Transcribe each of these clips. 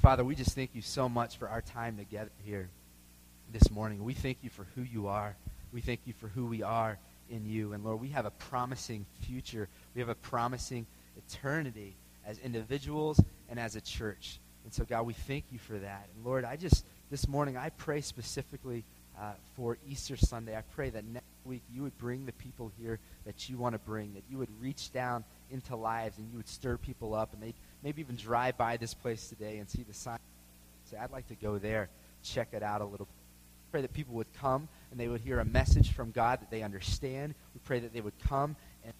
Father, we just thank you so much for our time together here this morning. We thank you for who you are. We thank you for who we are in you. And Lord, we have a promising future. We have a promising eternity as individuals and as a church. And so, God, we thank you for that. And Lord, I just, this morning, I pray specifically uh, for Easter Sunday. I pray that next week you would bring the people here that you want to bring, that you would reach down into lives and you would stir people up, and they'd maybe even drive by this place today and see the sign. Say, I'd like to go there, check it out a little bit. Pray that people would come and they would hear a message from God that they understand. We pray that they would come and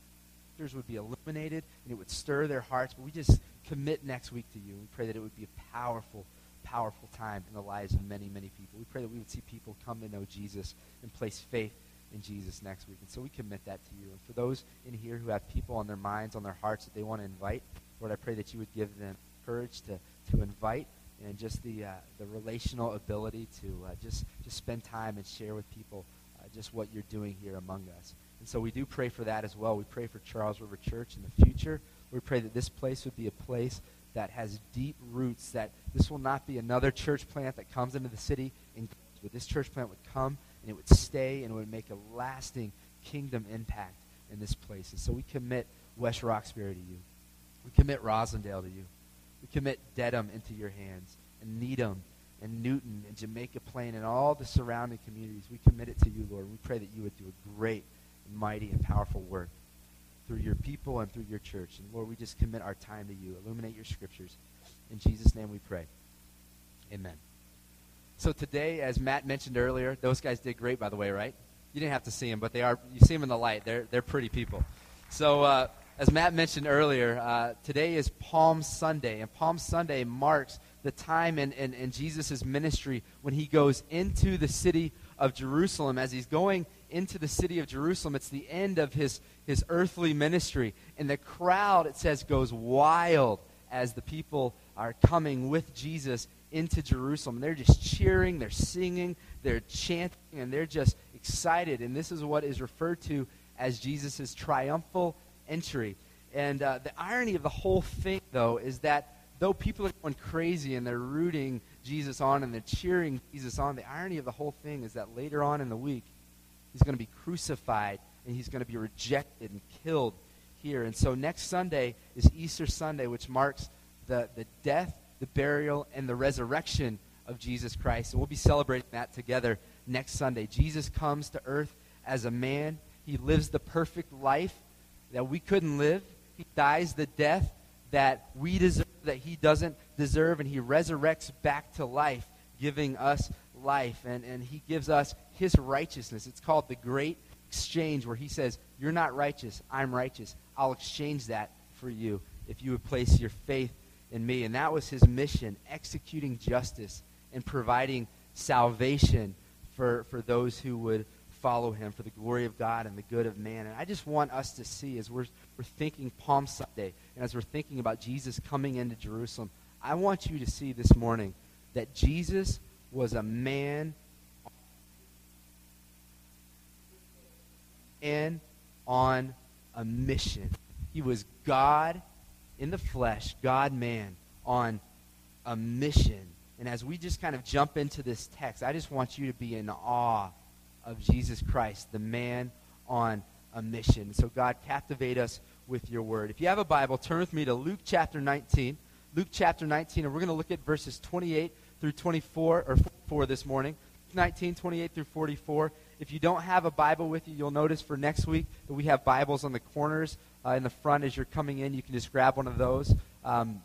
would be illuminated and it would stir their hearts. But we just commit next week to you. We pray that it would be a powerful, powerful time in the lives of many, many people. We pray that we would see people come to know Jesus and place faith in Jesus next week. And so we commit that to you. And for those in here who have people on their minds, on their hearts that they want to invite, Lord, I pray that you would give them courage to, to invite and just the, uh, the relational ability to uh, just, just spend time and share with people uh, just what you're doing here among us. And so we do pray for that as well. We pray for Charles River Church in the future. We pray that this place would be a place that has deep roots, that this will not be another church plant that comes into the city, and, but this church plant would come and it would stay and it would make a lasting kingdom impact in this place. And so we commit West Roxbury to you. We commit Roslindale to you. We commit Dedham into your hands, and Needham, and Newton, and Jamaica Plain, and all the surrounding communities. We commit it to you, Lord. We pray that you would do a great, and mighty, and powerful work through your people and through your church. And Lord, we just commit our time to you. Illuminate your scriptures. In Jesus' name we pray. Amen. So today, as Matt mentioned earlier, those guys did great, by the way, right? You didn't have to see them, but they are. You see them in the light. They're they're pretty people. So uh, as Matt mentioned earlier, uh, today is Palm Sunday, and Palm Sunday marks the time in, in, in Jesus' ministry when he goes into the city of Jerusalem. As he's going into the city of Jerusalem, it's the end of his, his earthly ministry. And the crowd, it says, goes wild as the people are coming with Jesus into Jerusalem. They're just cheering, they're singing, they're chanting, and they're just excited. And this is what is referred to as Jesus' triumphal entry. And uh, the irony of the whole thing, though, is that though people are going crazy and they're rooting Jesus on and they're cheering Jesus on, the irony of the whole thing is that later on in the week, he's going to be crucified and he's going to be rejected and killed here. And so next Sunday is Easter Sunday, which marks the, the death, the burial, and the resurrection of Jesus Christ. And we'll be celebrating that together next Sunday. Jesus comes to earth as a man. He lives the perfect life that we couldn't live. He dies the death that we deserve, that he doesn't deserve, and he resurrects back to life, giving us life. And, and he gives us his righteousness. It's called the great exchange, where he says, You're not righteous, I'm righteous. I'll exchange that for you if you would place your faith in me. And that was his mission, executing justice and providing salvation for, for those who would follow him for the glory of God and the good of man. And I just want us to see as we're, we're thinking Palm Sunday and as we're thinking about Jesus coming into Jerusalem, I want you to see this morning that Jesus was a man and on a mission. He was God in the flesh, God man on a mission. And as we just kind of jump into this text, I just want you to be in awe of Jesus Christ, the man on a mission. So, God, captivate us with your word. If you have a Bible, turn with me to Luke chapter 19. Luke chapter 19, and we're going to look at verses 28 through 24, or 44 this morning. 19, 28 through 44. If you don't have a Bible with you, you'll notice for next week that we have Bibles on the corners uh, in the front as you're coming in. You can just grab one of those. Um,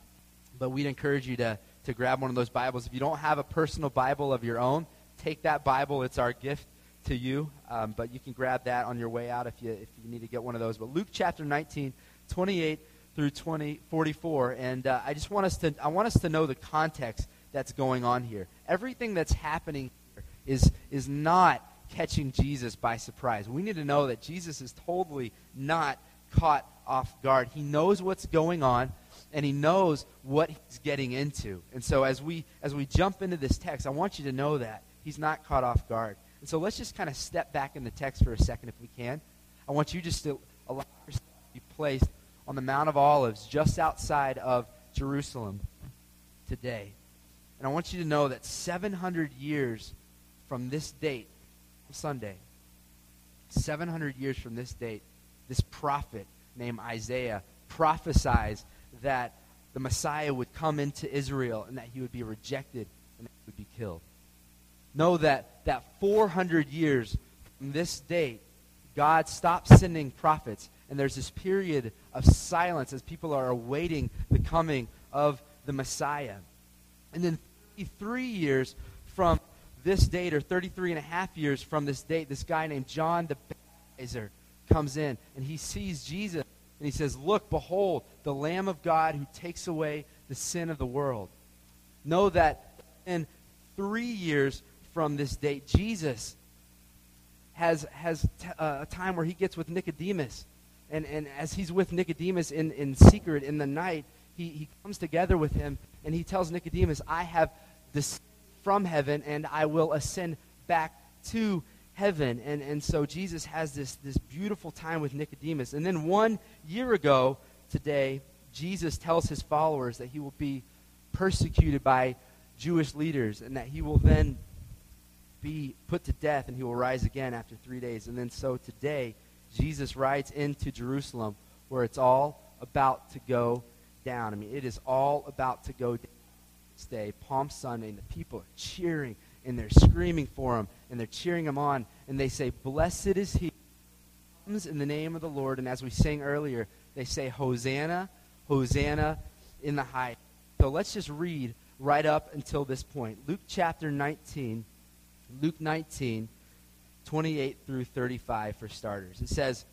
but we'd encourage you to, to grab one of those Bibles. If you don't have a personal Bible of your own, take that Bible. It's our gift to you, um, but you can grab that on your way out if you, if you need to get one of those. But Luke chapter 19, 28 through 20, 44, and uh, I just want us to I want us to know the context that's going on here. Everything that's happening here is is not catching Jesus by surprise. We need to know that Jesus is totally not caught off guard. He knows what's going on and he knows what he's getting into. And so as we as we jump into this text, I want you to know that he's not caught off guard. And so let's just kind of step back in the text for a second if we can. I want you just to allow yourself to be placed on the Mount of Olives just outside of Jerusalem today. And I want you to know that 700 years from this date, Sunday, 700 years from this date, this prophet named Isaiah prophesies that the Messiah would come into Israel and that he would be rejected and that he would be killed. Know that that 400 years from this date, God stops sending prophets, and there's this period of silence as people are awaiting the coming of the Messiah. And then three years from this date, or 33 and a half years from this date, this guy named John the Baptizer comes in, and he sees Jesus, and he says, Look, behold, the Lamb of God who takes away the sin of the world. Know that in three years from this date, Jesus has, has t- uh, a time where he gets with Nicodemus. And, and as he's with Nicodemus in, in secret in the night, he, he comes together with him and he tells Nicodemus, I have descended from heaven and I will ascend back to heaven. And, and so Jesus has this, this beautiful time with Nicodemus. And then one year ago today, Jesus tells his followers that he will be persecuted by Jewish leaders and that he will then be put to death and he will rise again after three days. And then so today, Jesus rides into Jerusalem where it's all about to go down. I mean, it is all about to go down this day, Palm Sunday, and the people are cheering and they're screaming for him and they're cheering him on. And they say, Blessed is he comes in the name of the Lord. And as we sang earlier, they say, Hosanna, Hosanna in the high. So let's just read right up until this point. Luke chapter 19 Luke 19, 28 through 35 for starters. It says,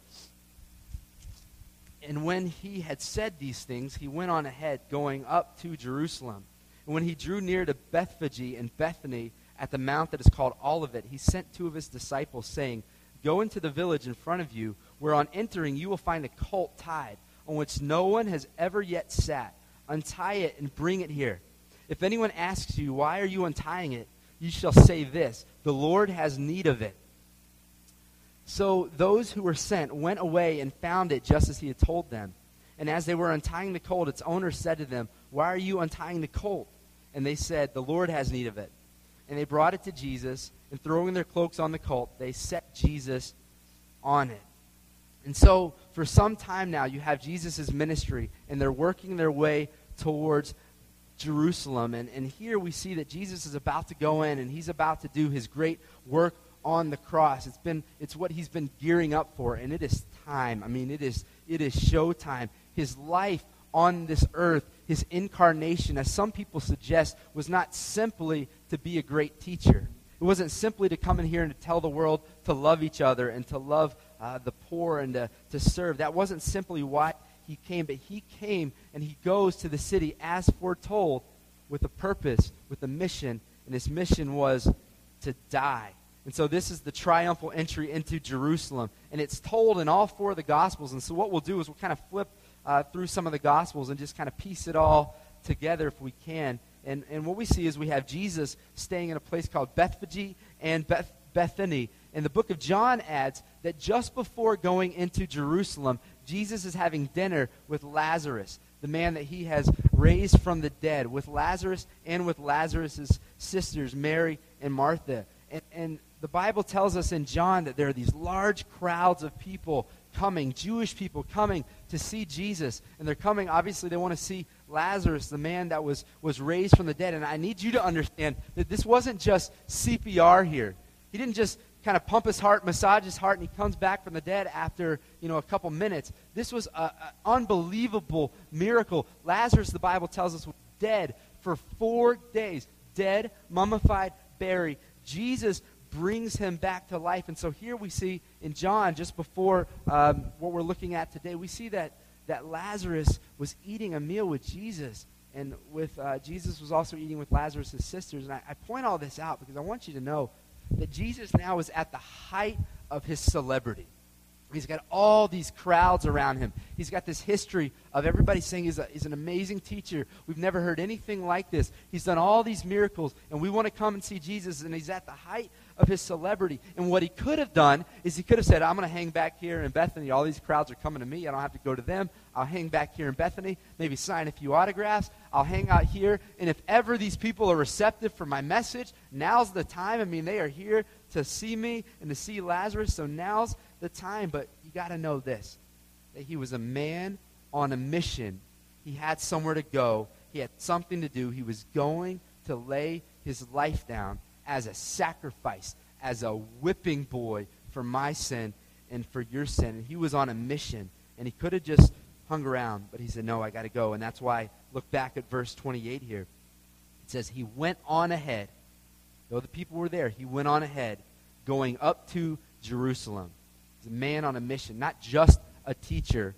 And when he had said these things, he went on ahead, going up to Jerusalem. And when he drew near to Bethphage and Bethany at the mount that is called Olivet, he sent two of his disciples, saying, Go into the village in front of you, where on entering you will find a colt tied, on which no one has ever yet sat. Untie it and bring it here. If anyone asks you, Why are you untying it? You shall say this The Lord has need of it. So those who were sent went away and found it just as he had told them. And as they were untying the colt, its owner said to them, Why are you untying the colt? And they said, The Lord has need of it. And they brought it to Jesus, and throwing their cloaks on the colt, they set Jesus on it. And so, for some time now, you have Jesus' ministry, and they're working their way towards Jerusalem. And, and here we see that Jesus is about to go in and he's about to do his great work on the cross. It's been it's what he's been gearing up for, and it is time. I mean, it is it is showtime. His life on this earth, his incarnation, as some people suggest, was not simply to be a great teacher. It wasn't simply to come in here and to tell the world to love each other and to love uh, the poor and to, to serve. That wasn't simply why he came, but he came and he goes to the city as foretold with a purpose, with a mission, and his mission was to die. And so this is the triumphal entry into Jerusalem. And it's told in all four of the Gospels. And so what we'll do is we'll kind of flip uh, through some of the Gospels and just kind of piece it all together if we can. And, and what we see is we have Jesus staying in a place called Bethphage and Beth, Bethany. And the book of John adds that just before going into Jerusalem, Jesus is having dinner with Lazarus, the man that he has raised from the dead, with Lazarus and with Lazarus' sisters, Mary and Martha. And, and the Bible tells us in John that there are these large crowds of people coming, Jewish people coming to see Jesus. And they're coming, obviously, they want to see Lazarus, the man that was, was raised from the dead. And I need you to understand that this wasn't just CPR here. He didn't just kind of pump his heart, massage his heart, and he comes back from the dead after, you know, a couple minutes. This was an unbelievable miracle. Lazarus, the Bible tells us, was dead for four days. Dead, mummified, buried. Jesus brings him back to life. And so here we see in John, just before um, what we're looking at today, we see that, that Lazarus was eating a meal with Jesus. And with uh, Jesus was also eating with Lazarus' sisters. And I, I point all this out because I want you to know that Jesus now is at the height of his celebrity. He's got all these crowds around him. He's got this history of everybody saying he's, a, he's an amazing teacher. We've never heard anything like this. He's done all these miracles, and we want to come and see Jesus, and he's at the height of his celebrity. And what he could have done is he could have said, I'm going to hang back here in Bethany. All these crowds are coming to me. I don't have to go to them. I'll hang back here in Bethany, maybe sign a few autographs. I'll hang out here. And if ever these people are receptive for my message, now's the time. I mean, they are here to see me and to see Lazarus, so now's the time. But you got to know this that he was a man on a mission. He had somewhere to go, he had something to do. He was going to lay his life down as a sacrifice, as a whipping boy for my sin and for your sin. And he was on a mission. And he could have just hung around, but he said, No, I got to go. And that's why, look back at verse 28 here. It says, He went on ahead. Though the people were there, he went on ahead, going up to Jerusalem. He's a man on a mission, not just a teacher,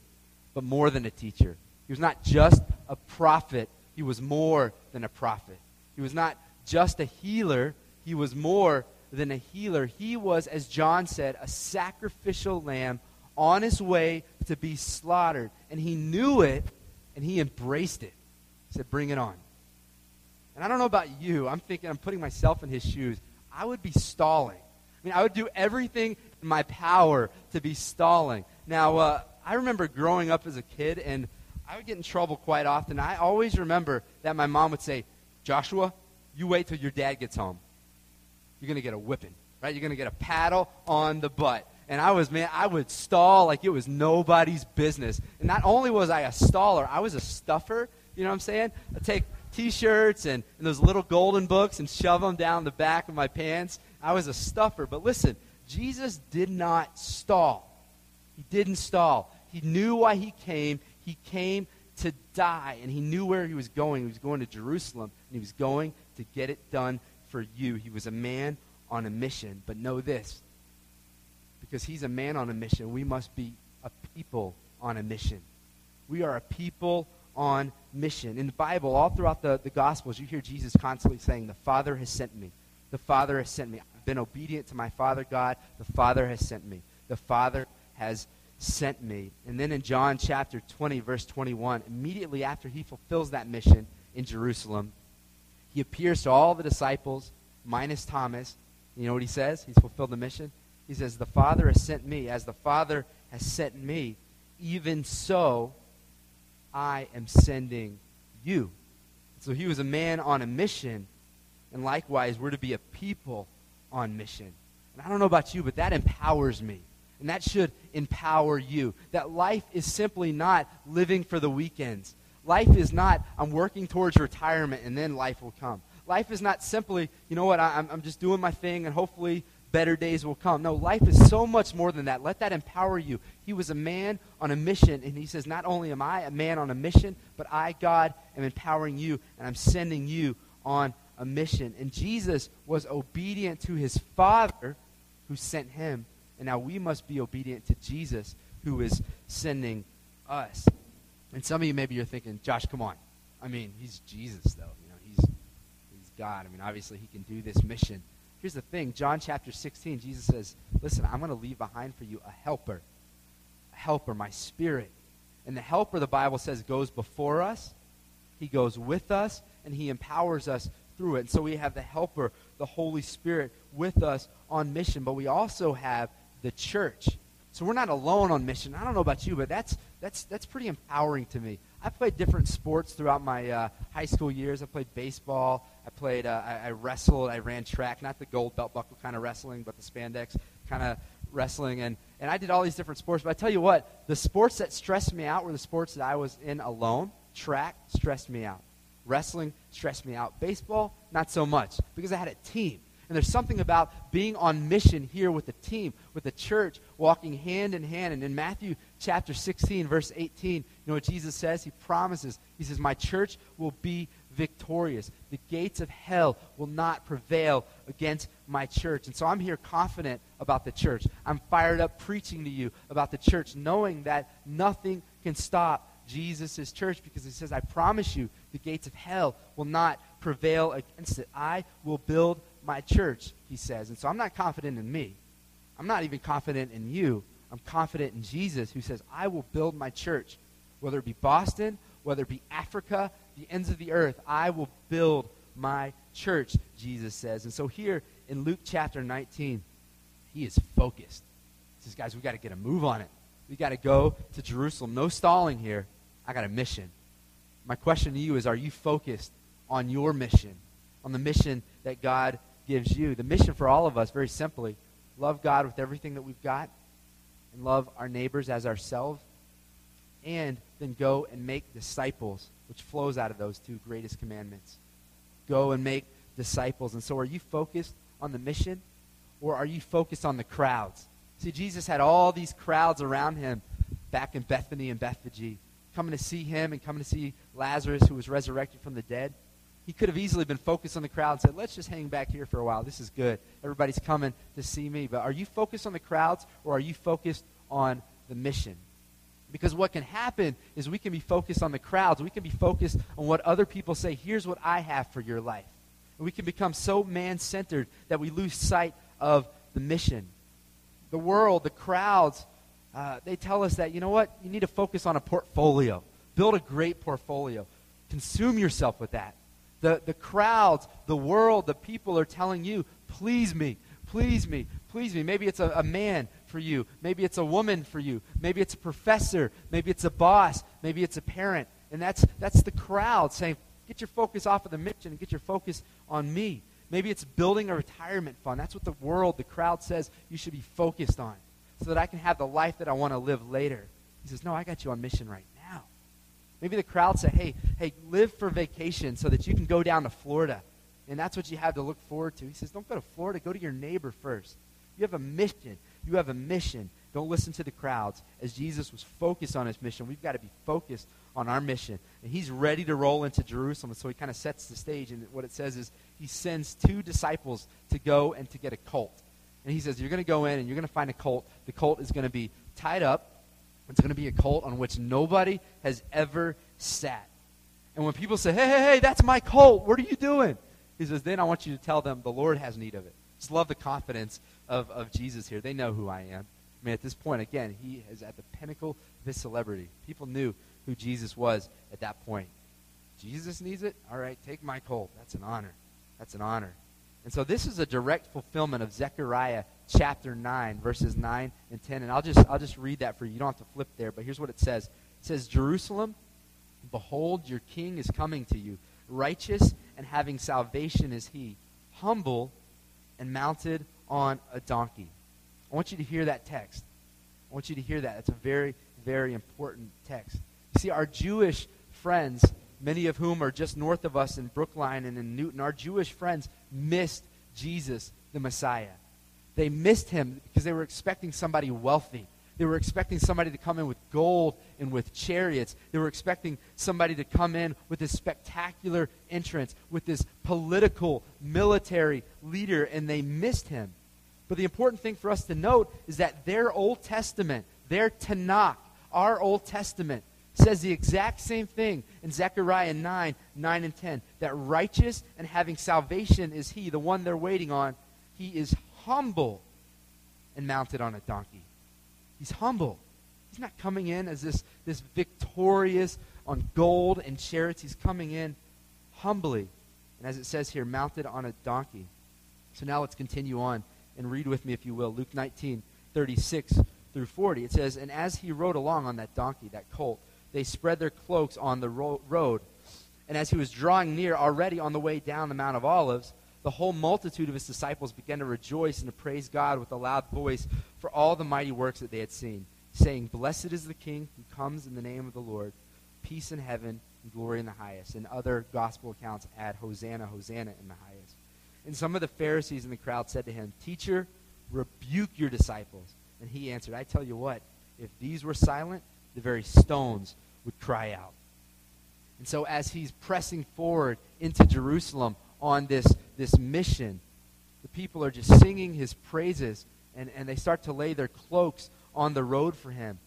but more than a teacher. He was not just a prophet, he was more than a prophet. He was not just a healer, he was more than a healer. He was, as John said, a sacrificial lamb on his way to be slaughtered. And he knew it, and he embraced it. Said, Bring it on. And I don't know about you. I'm thinking, I'm putting myself in his shoes. I would be stalling. I mean, I would do everything in my power to be stalling. Now, uh, I remember growing up as a kid, and I would get in trouble quite often. I always remember that my mom would say, Joshua, you wait till your dad gets home. You're going to get a whipping, right? You're going to get a paddle on the butt. And I was, man, I would stall like it was nobody's business. And not only was I a staller, I was a stuffer. You know what I'm saying? I'd take t-shirts and, and those little golden books and shove them down the back of my pants. I was a stuffer. But listen, Jesus did not stall. He didn't stall. He knew why he came. He came to die, and he knew where he was going. He was going to Jerusalem, and he was going to get it done for you. He was a man on a mission. But know this because he's a man on a mission, we must be a people on a mission. We are a people on mission. In the Bible, all throughout the, the Gospels, you hear Jesus constantly saying, The Father has sent me. The Father has sent me. I've been obedient to my Father God. The Father has sent me. The Father has sent me. And then in John chapter 20, verse 21, immediately after he fulfills that mission in Jerusalem, he appears to all the disciples, minus Thomas. You know what he says? He's fulfilled the mission. He says, The Father has sent me. As the Father has sent me, even so I am sending you. So he was a man on a mission, and likewise, we're to be a people on mission. And I don't know about you, but that empowers me. And that should empower you. That life is simply not living for the weekends. Life is not, I'm working towards retirement and then life will come. Life is not simply, you know what, I'm, I'm just doing my thing and hopefully better days will come. No, life is so much more than that. Let that empower you. He was a man on a mission, and he says, Not only am I a man on a mission, but I, God, am empowering you, and I'm sending you on a mission. And Jesus was obedient to his Father who sent him and now we must be obedient to Jesus who is sending us. And some of you maybe you're thinking, Josh, come on. I mean, he's Jesus though. You know, he's he's God. I mean, obviously he can do this mission. Here's the thing, John chapter 16, Jesus says, "Listen, I'm going to leave behind for you a helper. Helper, my spirit." And the helper the Bible says goes before us. He goes with us and he empowers us through it. And so we have the helper, the Holy Spirit with us on mission, but we also have the church. So we're not alone on mission. I don't know about you, but that's, that's, that's pretty empowering to me. I played different sports throughout my uh, high school years. I played baseball. I played. Uh, I, I, wrestled. I ran track, not the gold belt buckle kind of wrestling, but the spandex kind of wrestling. And and I did all these different sports. But I tell you what, the sports that stressed me out were the sports that I was in alone. Track stressed me out. Wrestling stressed me out. Baseball, not so much because I had a team. And there's something about being on mission here with the team, with the church, walking hand in hand. And in Matthew chapter 16, verse 18, you know what Jesus says? He promises, He says, My church will be victorious. The gates of hell will not prevail against my church. And so I'm here confident about the church. I'm fired up preaching to you about the church, knowing that nothing can stop Jesus' church because he says, I promise you, the gates of hell will not prevail against it. I will build my church, he says. And so I'm not confident in me. I'm not even confident in you. I'm confident in Jesus who says, I will build my church. Whether it be Boston, whether it be Africa, the ends of the earth, I will build my church, Jesus says. And so here in Luke chapter 19, he is focused. He says, guys, we got to get a move on it. We got to go to Jerusalem. No stalling here. I got a mission. My question to you is Are you focused on your mission, on the mission that God gives you? The mission for all of us, very simply, love God with everything that we've got and love our neighbors as ourselves, and then go and make disciples, which flows out of those two greatest commandments. Go and make disciples. And so, are you focused on the mission, or are you focused on the crowds? See, Jesus had all these crowds around him back in Bethany and Bethphage, coming to see him and coming to see Lazarus, who was resurrected from the dead. He could have easily been focused on the crowd and said, Let's just hang back here for a while. This is good. Everybody's coming to see me. But are you focused on the crowds or are you focused on the mission? Because what can happen is we can be focused on the crowds. We can be focused on what other people say. Here's what I have for your life. And we can become so man centered that we lose sight of the mission. The world, the crowds, uh, they tell us that, you know what? You need to focus on a portfolio. Build a great portfolio. Consume yourself with that. The, the crowds, the world, the people are telling you, please me, please me, please me. Maybe it's a, a man for you. Maybe it's a woman for you. Maybe it's a professor. Maybe it's a boss. Maybe it's a parent. And that's, that's the crowd saying, get your focus off of the mission and get your focus on me. Maybe it's building a retirement fund. That's what the world, the crowd says you should be focused on so that I can have the life that I want to live later. He says, No, I got you on mission right now. Maybe the crowd say, hey, hey, live for vacation so that you can go down to Florida. And that's what you have to look forward to. He says, don't go to Florida, go to your neighbor first. You have a mission. You have a mission. Don't listen to the crowds. As Jesus was focused on his mission, we've got to be focused on our mission. And he's ready to roll into Jerusalem. So he kind of sets the stage. And what it says is he sends two disciples to go and to get a colt. And he says, You're going to go in and you're going to find a colt. The colt is going to be tied up it's going to be a colt on which nobody has ever sat. And when people say, hey, hey, hey, that's my colt, what are you doing? He says, then I want you to tell them the Lord has need of it. Just love the confidence of, of Jesus here. They know who I am. I mean, at this point, again, he is at the pinnacle of his celebrity. People knew who Jesus was at that point. Jesus needs it? All right, take my colt. That's an honor. That's an honor. And so this is a direct fulfillment of Zechariah chapter 9, verses 9 and 10. And I'll just, I'll just read that for you. You don't have to flip there, but here's what it says. It says, Jerusalem, behold, your king is coming to you. Righteous and having salvation is he, humble and mounted on a donkey. I want you to hear that text. I want you to hear that. It's a very, very important text. You see, our Jewish friends, many of whom are just north of us in Brookline and in Newton, our Jewish friends missed Jesus, the Messiah. They missed him because they were expecting somebody wealthy. They were expecting somebody to come in with gold and with chariots. They were expecting somebody to come in with this spectacular entrance, with this political, military leader, and they missed him. But the important thing for us to note is that their Old Testament, their Tanakh, our Old Testament, says the exact same thing in Zechariah 9, 9 and 10. That righteous and having salvation is he, the one they're waiting on. He is humble and mounted on a donkey. He's humble. He's not coming in as this, this victorious on gold and chariots. He's coming in humbly. And as it says here, mounted on a donkey. So now let's continue on and read with me, if you will, Luke 19, 36 through 40. It says, And as he rode along on that donkey, that colt, they spread their cloaks on the ro- road. And as he was drawing near, already on the way down the Mount of Olives, the whole multitude of his disciples began to rejoice and to praise God with a loud voice for all the mighty works that they had seen, saying, Blessed is the King who comes in the name of the Lord, peace in heaven and glory in the highest. And other gospel accounts add, Hosanna, Hosanna in the highest. And some of the Pharisees in the crowd said to him, Teacher, rebuke your disciples. And he answered, I tell you what, if these were silent, the very stones would cry out. And so as he's pressing forward into Jerusalem on this this mission. The people are just singing his praises, and, and they start to lay their cloaks on the road for him.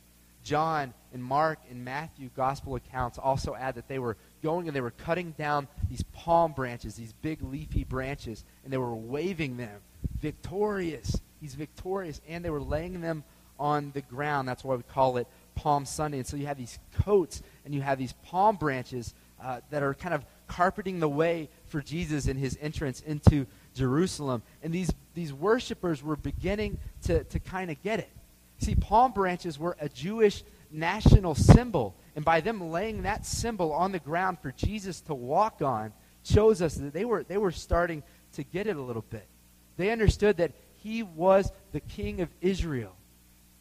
John and Mark and Matthew gospel accounts also add that they were going and they were cutting down these palm branches, these big leafy branches, and they were waving them. Victorious. He's victorious. And they were laying them on the ground. That's why we call it Palm Sunday. And so you have these coats and you have these palm branches uh, that are kind of carpeting the way for Jesus in his entrance into Jerusalem. And these, these worshipers were beginning to, to kind of get it. See, palm branches were a Jewish national symbol. And by them laying that symbol on the ground for Jesus to walk on, shows us that they were, they were starting to get it a little bit. They understood that he was the king of Israel.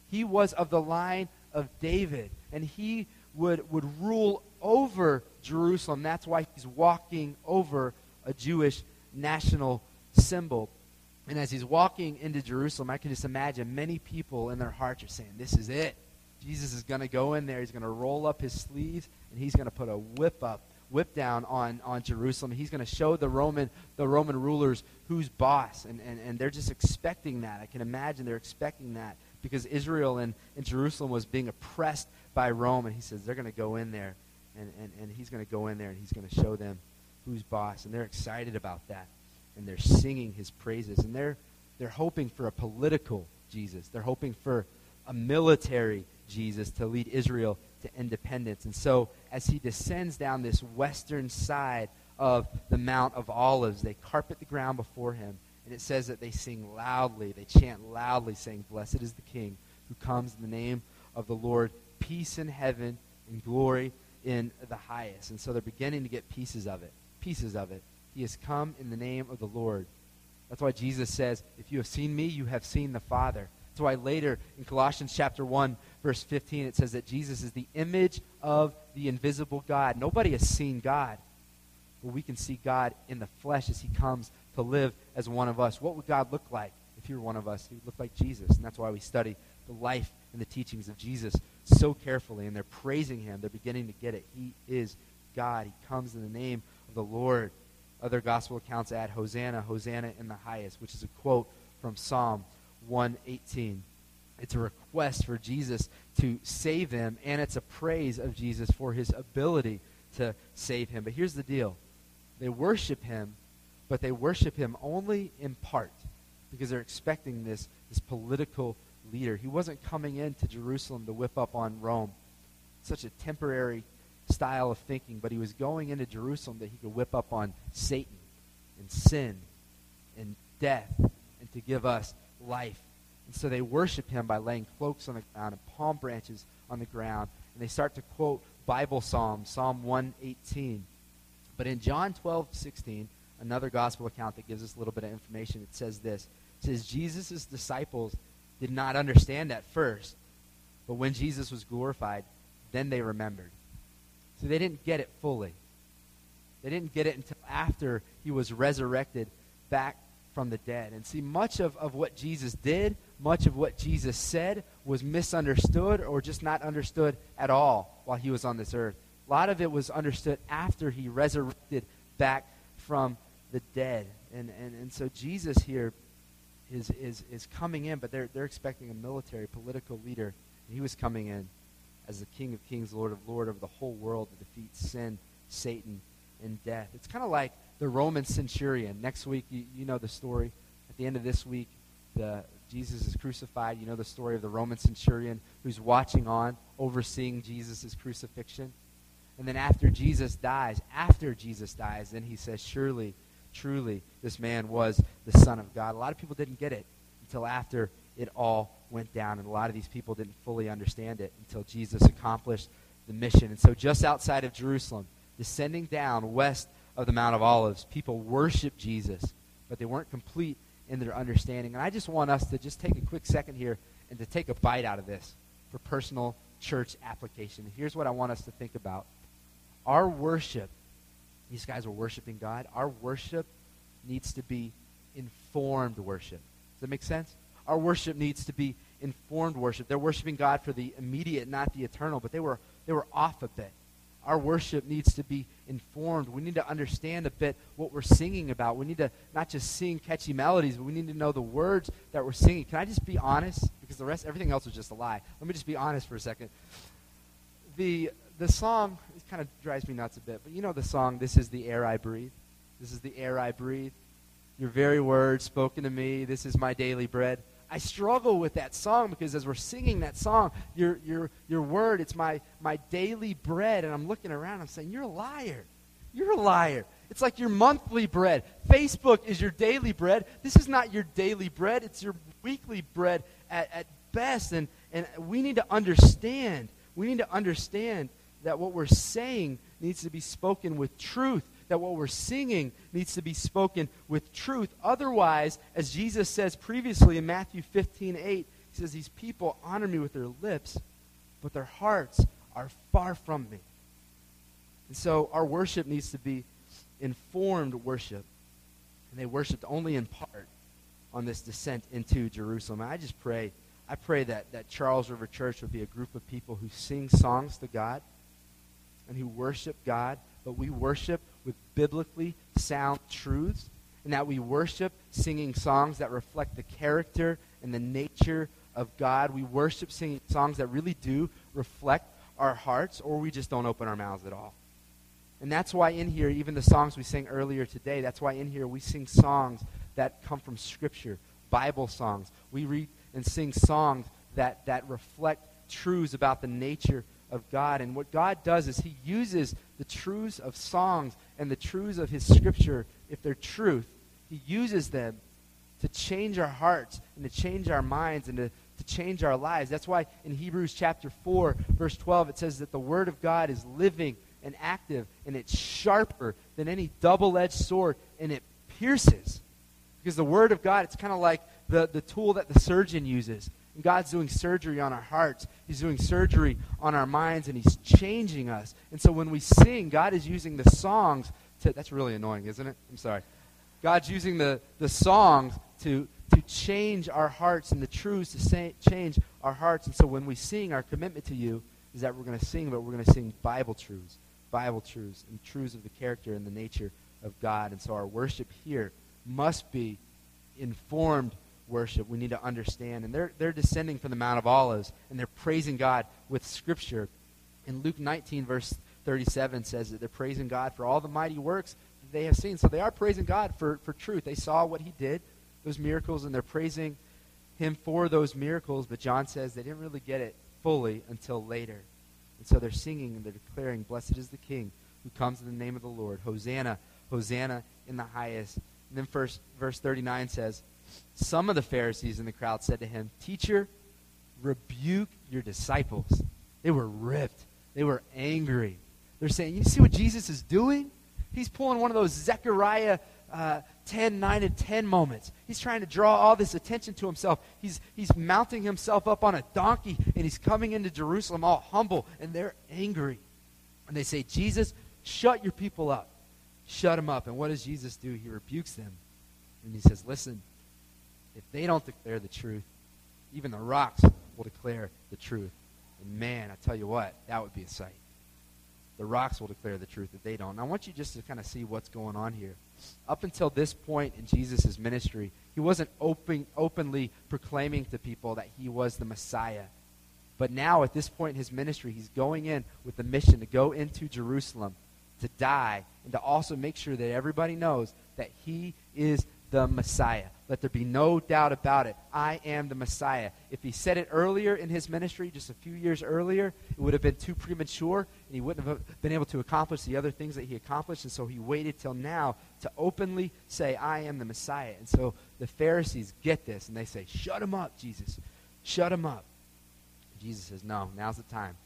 He was of the line of David. And he would, would rule over Jerusalem. That's why he's walking over a Jewish national symbol. And as he's walking into Jerusalem, I can just imagine many people in their hearts are saying, This is it. Jesus is going to go in there. He's going to roll up his sleeves, and he's going to put a whip up, whip down on, on Jerusalem. He's going to show the Roman, the Roman rulers who's boss. And, and, and they're just expecting that. I can imagine they're expecting that because Israel and, and Jerusalem was being oppressed by Rome. And he says they're going to go in there, and, and, and he's going to go in there, and he's going to show them who's boss. And they're excited about that. And they're singing his praises. And they're, they're hoping for a political Jesus. They're hoping for a military Jesus to lead Israel to independence. And so, as he descends down this western side of the Mount of Olives, they carpet the ground before him. And it says that they sing loudly, they chant loudly, saying, Blessed is the King who comes in the name of the Lord, peace in heaven and glory in the highest. And so they're beginning to get pieces of it. Pieces of it. He has come in the name of the Lord. That's why Jesus says, If you have seen me, you have seen the Father. That's why later in Colossians chapter 1, verse 15, it says that Jesus is the image of the invisible God. Nobody has seen God, but we can see God in the flesh as he comes to live as one of us. What would God look like if he were one of us? He would look like Jesus. And that's why we study the life and the teachings of Jesus so carefully. And they're praising him. They're beginning to get it. He is God. He comes in the name of the Lord. Other gospel accounts add Hosanna, Hosanna in the highest, which is a quote from Psalm 118. It's a request for Jesus to save them, and it's a praise of Jesus for his ability to save him. But here's the deal they worship him, but they worship him only in part because they're expecting this, this political leader. He wasn't coming into Jerusalem to whip up on Rome. Such a temporary style of thinking, but he was going into Jerusalem that he could whip up on Satan and sin and death and to give us life. And so they worship him by laying cloaks on the ground and palm branches on the ground. And they start to quote Bible Psalms, Psalm 118. But in John 12, 16, another gospel account that gives us a little bit of information, it says this. It says, Jesus' disciples did not understand at first, but when Jesus was glorified, then they remembered. So they didn't get it fully. They didn't get it until after he was resurrected back from the dead. And see, much of, of what Jesus did, much of what Jesus said was misunderstood or just not understood at all while he was on this earth. A lot of it was understood after he resurrected back from the dead. And, and, and so Jesus here is, is, is coming in, but they're, they're expecting a military, political leader. And he was coming in as the King of Kings, Lord of Lord over the whole world to defeat sin, Satan, and death. It's kind of like the Roman centurion. Next week, you, you know the story. At the end of this week, the, Jesus is crucified. You know the story of the Roman centurion who's watching on, overseeing Jesus' crucifixion. And then after Jesus dies, after Jesus dies, then he says, Surely, truly, this man was the Son of God. A lot of people didn't get it until after it all went down. And a lot of these people didn't fully understand it until Jesus accomplished the mission. And so, just outside of Jerusalem, descending down west of the Mount of Olives. People worship Jesus, but they weren't complete in their understanding. And I just want us to just take a quick second here and to take a bite out of this for personal church application. here's what I want us to think about. Our worship, these guys were worshiping God. Our worship needs to be informed worship. Does that make sense? Our worship needs to be informed worship. They're worshiping God for the immediate, not the eternal, but they were they were off a bit our worship needs to be informed. We need to understand a bit what we're singing about. We need to not just sing catchy melodies, but we need to know the words that we're singing. Can I just be honest? Because the rest, everything else was just a lie. Let me just be honest for a second. The the song kind of drives me nuts a bit, but you know the song. This is the air I breathe. This is the air I breathe. Your very words spoken to me. This is my daily bread. I struggle with that song because as we're singing that song, your, your, your word, it's my, my daily bread. And I'm looking around, I'm saying, You're a liar. You're a liar. It's like your monthly bread. Facebook is your daily bread. This is not your daily bread, it's your weekly bread at, at best. And, and we need to understand. We need to understand that what we're saying needs to be spoken with truth, that what we're singing needs to be spoken with truth. Otherwise, as Jesus says previously in Matthew 15 8, he says, These people honor me with their lips, but their hearts are far from me. And so our worship needs to be informed worship. And they worshiped only in part on this descent into Jerusalem. And I just pray, I pray that, that Charles River Church would be a group of people who sing songs to God and who worship God, but we worship with biblically sound truths, and that we worship singing songs that reflect the character and the nature of God. We worship singing songs that really do reflect our hearts, or we just don't open our mouths at all. And that's why in here, even the songs we sang earlier today, that's why in here we sing songs that come from Scripture, Bible songs. We read and sing songs that, that reflect truths about the nature of God. And what God does is He uses the truths of songs and the truths of His Scripture, if they're truth, He uses them to change our hearts and to change our minds and to, to change our lives. That's why in Hebrews chapter 4, verse 12, it says that the Word of God is living and active, and it's sharper than any double edged sword, and it pierces. Because the Word of God, it's kind of like the, the tool that the surgeon uses. And God's doing surgery on our hearts, He's doing surgery on our minds, and He's changing us. And so when we sing, God is using the songs to. That's really annoying, isn't it? I'm sorry. God's using the, the songs to, to change our hearts and the truths to say, change our hearts. And so when we sing, our commitment to you is that we're going to sing, but we're going to sing Bible truths. Bible truths and truths of the character and the nature of God. And so our worship here must be informed worship. We need to understand. And they're, they're descending from the Mount of Olives, and they're praising God with Scripture. In Luke 19, verse 37 says that they're praising God for all the mighty works that they have seen. So they are praising God for, for truth. They saw what he did, those miracles, and they're praising him for those miracles. But John says they didn't really get it fully until later. And so they're singing and they're declaring, Blessed is the King who comes in the name of the Lord. Hosanna, Hosanna in the highest. And then first, verse 39 says, Some of the Pharisees in the crowd said to him, Teacher, rebuke your disciples. They were ripped. They were angry. They're saying, You see what Jesus is doing? He's pulling one of those Zechariah uh, 10, 9, and 10 moments. He's trying to draw all this attention to himself. He's, he's mounting himself up on a donkey, and he's coming into Jerusalem all humble, and they're angry. And they say, Jesus, shut your people up. Shut them up. And what does Jesus do? He rebukes them. And he says, Listen, if they don't declare the truth, even the rocks will declare the truth. And man, I tell you what, that would be a sight. The rocks will declare the truth if they don't. And I want you just to kind of see what's going on here. Up until this point in Jesus' ministry, he wasn't open, openly proclaiming to people that he was the Messiah. But now, at this point in his ministry, he's going in with the mission to go into Jerusalem, to die, and to also make sure that everybody knows that he is the Messiah. Let there be no doubt about it. I am the Messiah. If he said it earlier in his ministry, just a few years earlier, it would have been too premature, and he wouldn't have been able to accomplish the other things that he accomplished. And so he waited till now to openly say, I am the Messiah. And so the Pharisees get this, and they say, Shut him up, Jesus. Shut him up. Jesus says, No, now's the time.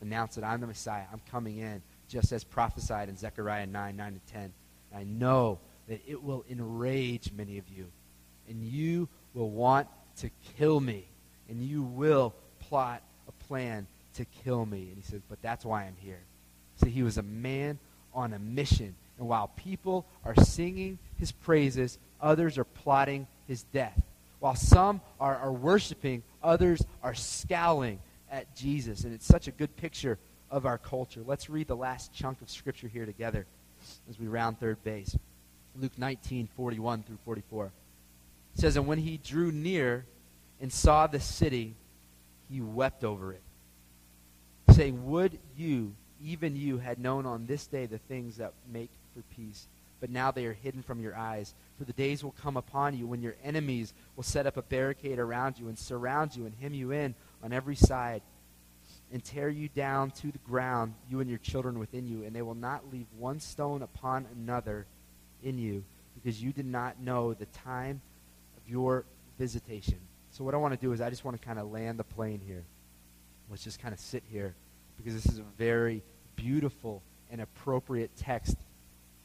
Announce that I'm the Messiah. I'm coming in, just as prophesied in Zechariah 9, 9 to 10. I know that it will enrage many of you, and you will want to kill me, and you will plot a plan to kill me. And he says, But that's why I'm here. See, he was a man on a mission. And while people are singing his praises, others are plotting his death. While some are, are worshiping, others are scowling at Jesus. And it's such a good picture of our culture. Let's read the last chunk of Scripture here together as we round third base. Luke 19, 41 through 44. It says, And when he drew near and saw the city, he wept over it, saying, Would you, even you, had known on this day the things that make for peace, but now they are hidden from your eyes. For the days will come upon you when your enemies will set up a barricade around you and surround you and hem you in on every side and tear you down to the ground, you and your children within you, and they will not leave one stone upon another in you because you did not know the time of your visitation. So, what I want to do is I just want to kind of land the plane here. Let's just kind of sit here because this is a very, beautiful and appropriate text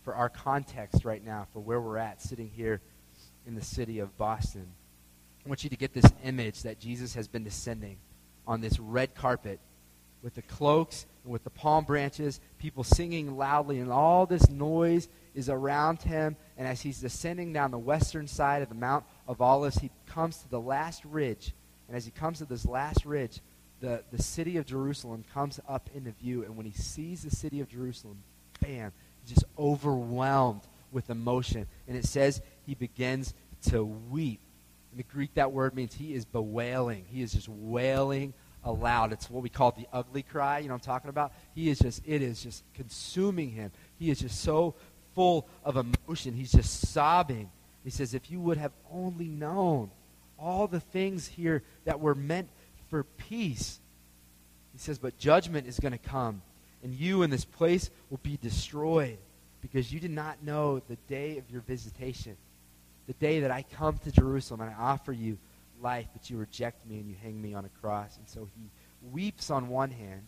for our context right now, for where we're at, sitting here in the city of Boston. I want you to get this image that Jesus has been descending on this red carpet with the cloaks and with the palm branches, people singing loudly, and all this noise is around him. And as he's descending down the western side of the Mount of Olives, he comes to the last ridge. And as he comes to this last ridge, the, the city of Jerusalem comes up into view. And when he sees the city of Jerusalem, bam, he's just overwhelmed with emotion. And it says he begins to weep. In the Greek, that word means he is bewailing. He is just wailing aloud. It's what we call the ugly cry. You know what I'm talking about? He is just, it is just consuming him. He is just so full of emotion. He's just sobbing. He says, If you would have only known all the things here that were meant for peace. He says, But judgment is going to come, and you in this place will be destroyed because you did not know the day of your visitation, the day that I come to Jerusalem and I offer you life, but you reject me and you hang me on a cross. And so he weeps on one hand,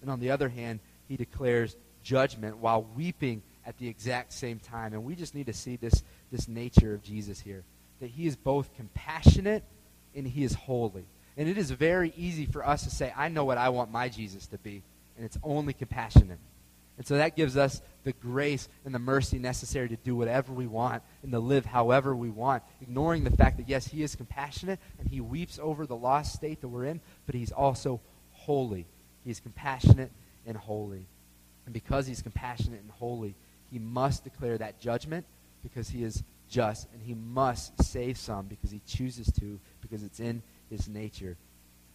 and on the other hand, he declares judgment while weeping at the exact same time. And we just need to see this, this nature of Jesus here that he is both compassionate and he is holy. And it is very easy for us to say, I know what I want my Jesus to be, and it's only compassionate. And so that gives us the grace and the mercy necessary to do whatever we want and to live however we want, ignoring the fact that, yes, He is compassionate and He weeps over the lost state that we're in, but He's also holy. He's compassionate and holy. And because He's compassionate and holy, He must declare that judgment because He is just, and He must save some because He chooses to, because it's in His nature.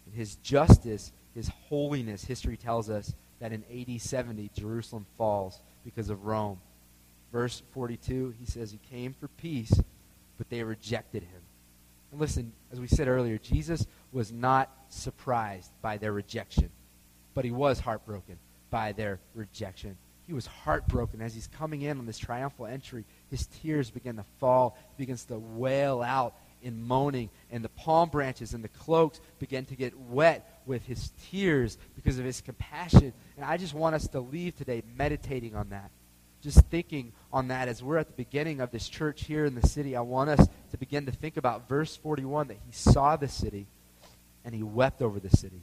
And His justice, His holiness, history tells us, that in AD 70, Jerusalem falls because of Rome. Verse 42, he says, He came for peace, but they rejected him. And listen, as we said earlier, Jesus was not surprised by their rejection, but he was heartbroken by their rejection. He was heartbroken as he's coming in on this triumphal entry. His tears begin to fall. He begins to wail out in moaning, and the palm branches and the cloaks begin to get wet with his tears because of his compassion. And I just want us to leave today meditating on that. Just thinking on that as we're at the beginning of this church here in the city. I want us to begin to think about verse 41 that he saw the city and he wept over the city.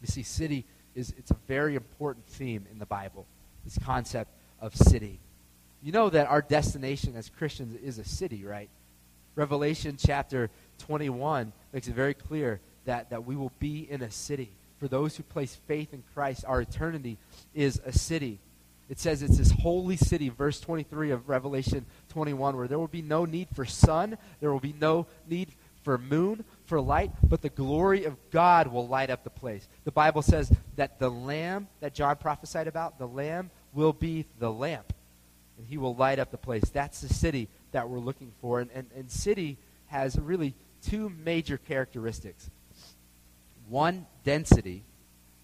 You see, city is it's a very important theme in the Bible. This concept of city. You know that our destination as Christians is a city, right? Revelation chapter 21 makes it very clear that, that we will be in a city. For those who place faith in Christ, our eternity is a city. It says it's this holy city, verse 23 of Revelation 21, where there will be no need for sun, there will be no need for moon, for light, but the glory of God will light up the place. The Bible says that the Lamb that John prophesied about, the Lamb will be the lamp, and he will light up the place. That's the city that we're looking for. And, and, and city has really two major characteristics one, density,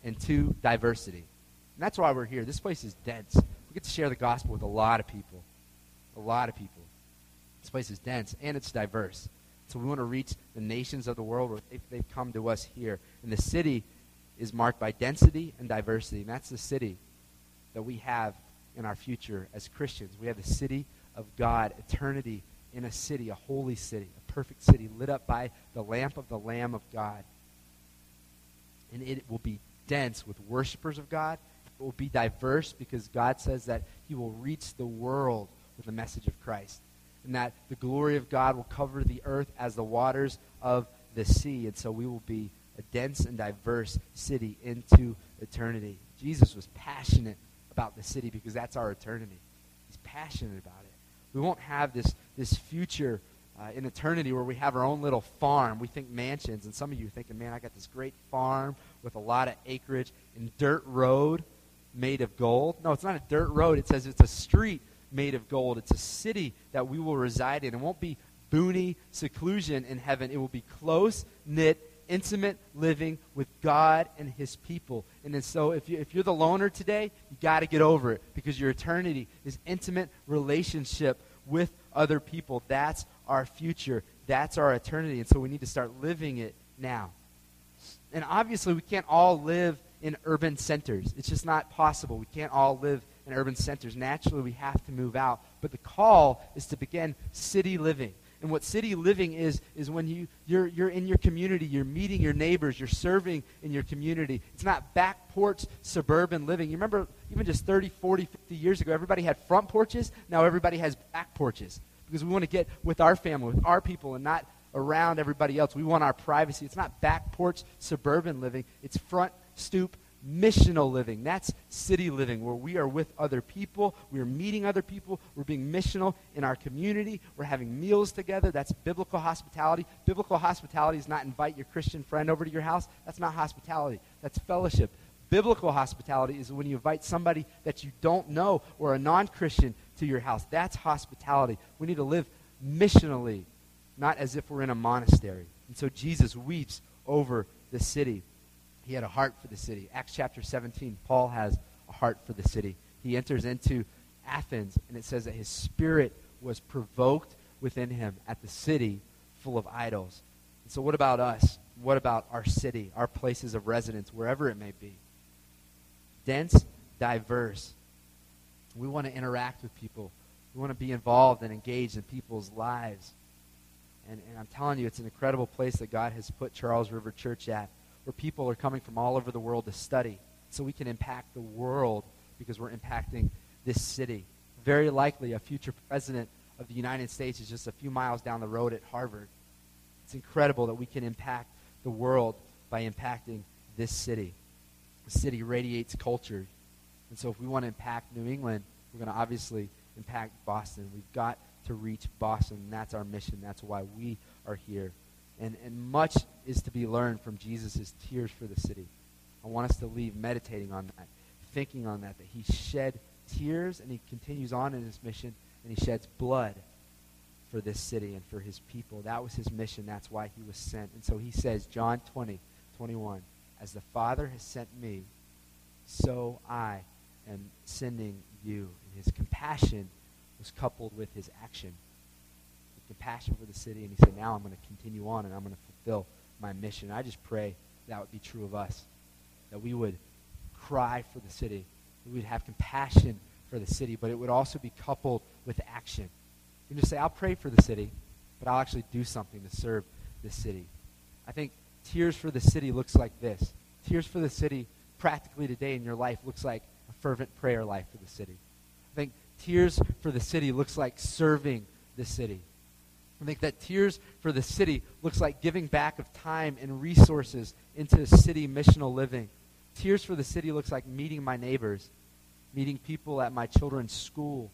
and two, diversity. And that's why we're here. This place is dense. We get to share the gospel with a lot of people. A lot of people. This place is dense and it's diverse. So we want to reach the nations of the world. They've, they've come to us here. And the city is marked by density and diversity. And that's the city that we have in our future as Christians. We have the city of God, eternity in a city, a holy city, a perfect city, lit up by the lamp of the Lamb of God and it will be dense with worshipers of God. It will be diverse because God says that He will reach the world with the message of Christ. And that the glory of God will cover the earth as the waters of the sea. And so we will be a dense and diverse city into eternity. Jesus was passionate about the city because that's our eternity. He's passionate about it. We won't have this, this future uh, in eternity where we have our own little farm. We think mansions, and some of you thinking, man, I got this great farm with a lot of acreage and dirt road made of gold. No, it's not a dirt road. It says it's a street made of gold. It's a city that we will reside in. It won't be boony seclusion in heaven. It will be close knit, intimate living with God and His people. And then so if, you, if you're the loner today, you got to get over it because your eternity is intimate relationship with other people. That's our future. That's our eternity. And so we need to start living it now. And obviously, we can't all live in urban centers. It's just not possible. We can't all live in urban centers. Naturally, we have to move out. But the call is to begin city living. And what city living is, is when you, you're, you're in your community, you're meeting your neighbors, you're serving in your community. It's not back porch suburban living. You remember even just 30, 40, 50 years ago, everybody had front porches. Now everybody has back porches because we want to get with our family, with our people, and not around everybody else. We want our privacy. It's not back porch suburban living, it's front stoop missional living. That's city living, where we are with other people, we are meeting other people, we're being missional in our community, we're having meals together. That's biblical hospitality. Biblical hospitality is not invite your Christian friend over to your house. That's not hospitality, that's fellowship. Biblical hospitality is when you invite somebody that you don't know or a non Christian to your house. That's hospitality. We need to live missionally, not as if we're in a monastery. And so Jesus weeps over the city. He had a heart for the city. Acts chapter 17, Paul has a heart for the city. He enters into Athens, and it says that his spirit was provoked within him at the city full of idols. And so, what about us? What about our city, our places of residence, wherever it may be? Dense, diverse. We want to interact with people. We want to be involved and engaged in people's lives. And, and I'm telling you, it's an incredible place that God has put Charles River Church at where people are coming from all over the world to study so we can impact the world because we're impacting this city. Very likely, a future president of the United States is just a few miles down the road at Harvard. It's incredible that we can impact the world by impacting this city. The city radiates culture. And so, if we want to impact New England, we're going to obviously impact Boston. We've got to reach Boston, that's our mission. That's why we are here. And, and much is to be learned from Jesus' tears for the city. I want us to leave meditating on that, thinking on that, that he shed tears and he continues on in his mission and he sheds blood for this city and for his people. That was his mission. That's why he was sent. And so he says, John 20, 21, As the Father has sent me, so I am sending you. And his compassion was coupled with his action The compassion for the city, and he said, Now I'm going to continue on and I'm going to fulfill my mission. I just pray that would be true of us, that we would cry for the city, that we'd have compassion for the city, but it would also be coupled with action. You just say, I'll pray for the city, but I'll actually do something to serve the city. I think Tears for the City looks like this. Tears for the City, practically today in your life, looks like a fervent prayer life for the city. I think Tears for the City looks like serving the city. I think that Tears for the City looks like giving back of time and resources into city missional living. Tears for the City looks like meeting my neighbors, meeting people at my children's school,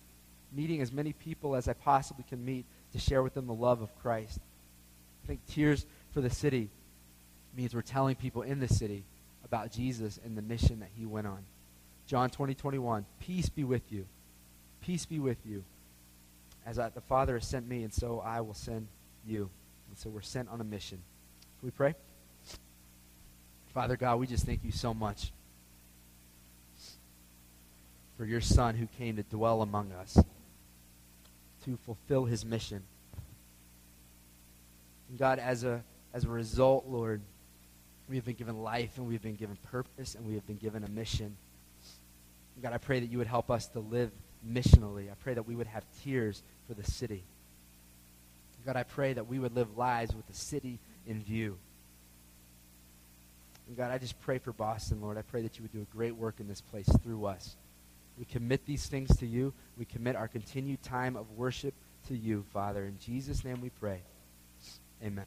meeting as many people as I possibly can meet to share with them the love of Christ. I think Tears for the City means we're telling people in the city about Jesus and the mission that he went on. John 20, 21, peace be with you. Peace be with you. As I, the Father has sent me, and so I will send you. And so we're sent on a mission. Can we pray? Father God, we just thank you so much for your Son who came to dwell among us, to fulfill his mission. And God, as a, as a result, Lord, we have been given life and we've been given purpose and we have been given a mission. God, I pray that you would help us to live missionally. I pray that we would have tears for the city. God, I pray that we would live lives with the city in view. And God, I just pray for Boston, Lord. I pray that you would do a great work in this place through us. We commit these things to you. We commit our continued time of worship to you, Father. In Jesus' name we pray. Amen.